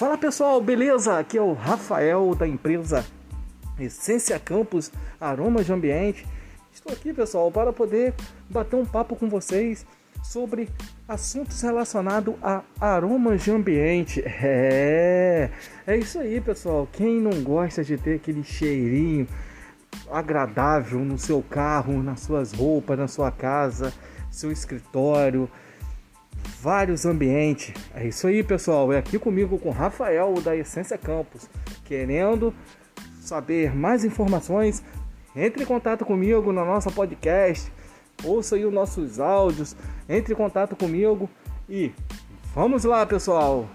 Fala pessoal, beleza? Aqui é o Rafael da empresa Essência Campus Aromas de Ambiente. Estou aqui pessoal para poder bater um papo com vocês sobre assuntos relacionados a aromas de ambiente. É, é isso aí pessoal. Quem não gosta de ter aquele cheirinho agradável no seu carro, nas suas roupas, na sua casa, seu escritório? Vários ambientes. É isso aí, pessoal. É aqui comigo com Rafael da Essência Campus. Querendo saber mais informações, entre em contato comigo no nosso podcast. Ouça aí os nossos áudios, entre em contato comigo e vamos lá, pessoal.